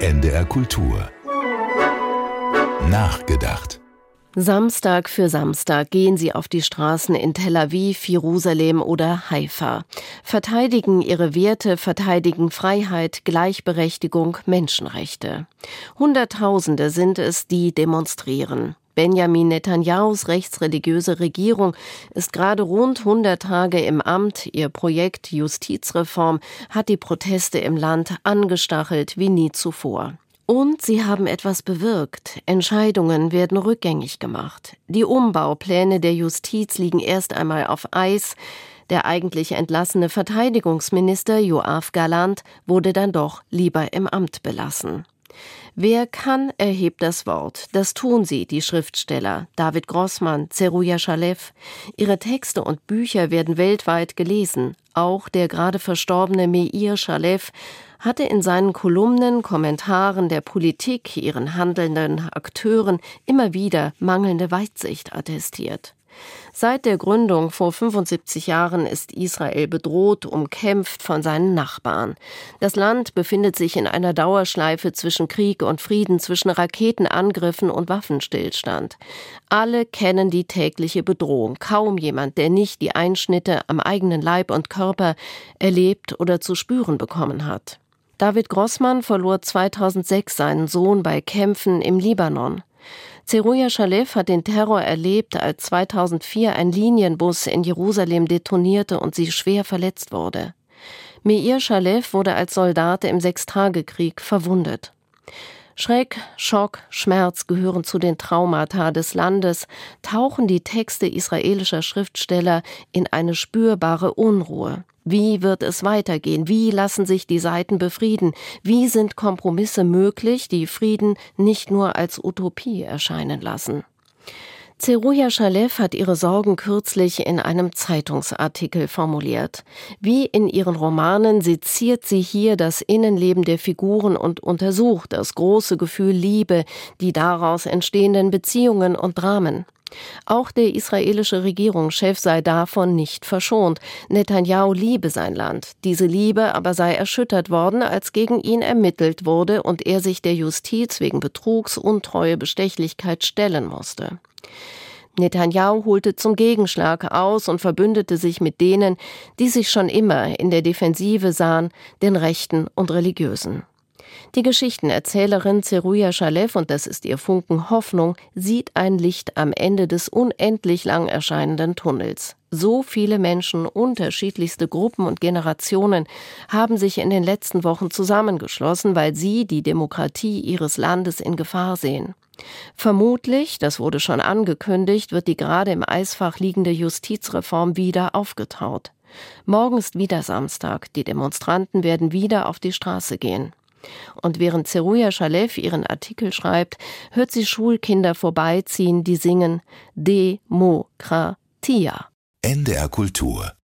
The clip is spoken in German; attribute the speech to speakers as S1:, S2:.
S1: NDR Kultur. Nachgedacht.
S2: Samstag für Samstag gehen sie auf die Straßen in Tel Aviv, Jerusalem oder Haifa, verteidigen ihre Werte, verteidigen Freiheit, Gleichberechtigung, Menschenrechte. Hunderttausende sind es, die demonstrieren. Benjamin Netanyahus rechtsreligiöse Regierung ist gerade rund 100 Tage im Amt. Ihr Projekt Justizreform hat die Proteste im Land angestachelt wie nie zuvor. Und sie haben etwas bewirkt. Entscheidungen werden rückgängig gemacht. Die Umbaupläne der Justiz liegen erst einmal auf Eis. Der eigentlich entlassene Verteidigungsminister Joachim Galant wurde dann doch lieber im Amt belassen. Wer kann, erhebt das Wort. Das tun sie, die Schriftsteller. David Grossmann, Zeruja Schalev. Ihre Texte und Bücher werden weltweit gelesen. Auch der gerade verstorbene Meir Schalev hatte in seinen Kolumnen, Kommentaren der Politik, ihren handelnden Akteuren immer wieder mangelnde Weitsicht attestiert. Seit der Gründung vor 75 Jahren ist Israel bedroht, umkämpft von seinen Nachbarn. Das Land befindet sich in einer Dauerschleife zwischen Krieg und Frieden, zwischen Raketenangriffen und Waffenstillstand. Alle kennen die tägliche Bedrohung. Kaum jemand, der nicht die Einschnitte am eigenen Leib und Körper erlebt oder zu spüren bekommen hat. David Grossmann verlor 2006 seinen Sohn bei Kämpfen im Libanon. Zeruja Shalev hat den Terror erlebt, als 2004 ein Linienbus in Jerusalem detonierte und sie schwer verletzt wurde. Meir Shalev wurde als Soldat im Sechstagekrieg verwundet. Schreck, Schock, Schmerz gehören zu den Traumata des Landes, tauchen die Texte israelischer Schriftsteller in eine spürbare Unruhe. Wie wird es weitergehen? Wie lassen sich die Seiten befrieden? Wie sind Kompromisse möglich, die Frieden nicht nur als Utopie erscheinen lassen? Zeruja Shalev hat ihre Sorgen kürzlich in einem Zeitungsartikel formuliert. Wie in ihren Romanen seziert sie hier das Innenleben der Figuren und untersucht das große Gefühl Liebe, die daraus entstehenden Beziehungen und Dramen. Auch der israelische Regierungschef sei davon nicht verschont. Netanyahu liebe sein Land. Diese Liebe aber sei erschüttert worden, als gegen ihn ermittelt wurde und er sich der Justiz wegen Betrugs, Untreue, Bestechlichkeit stellen musste. Netanyahu holte zum Gegenschlag aus und verbündete sich mit denen, die sich schon immer in der Defensive sahen, den Rechten und Religiösen. Die Geschichtenerzählerin Zeruja Shalev, und das ist ihr Funken Hoffnung, sieht ein Licht am Ende des unendlich lang erscheinenden Tunnels. So viele Menschen, unterschiedlichste Gruppen und Generationen haben sich in den letzten Wochen zusammengeschlossen, weil sie die Demokratie ihres Landes in Gefahr sehen. Vermutlich, das wurde schon angekündigt, wird die gerade im Eisfach liegende Justizreform wieder aufgetaut. Morgen ist wieder Samstag, die Demonstranten werden wieder auf die Straße gehen. Und während Zeruja Shalev ihren Artikel schreibt, hört sie Schulkinder vorbeiziehen, die singen Demokratia.
S1: NDR Kultur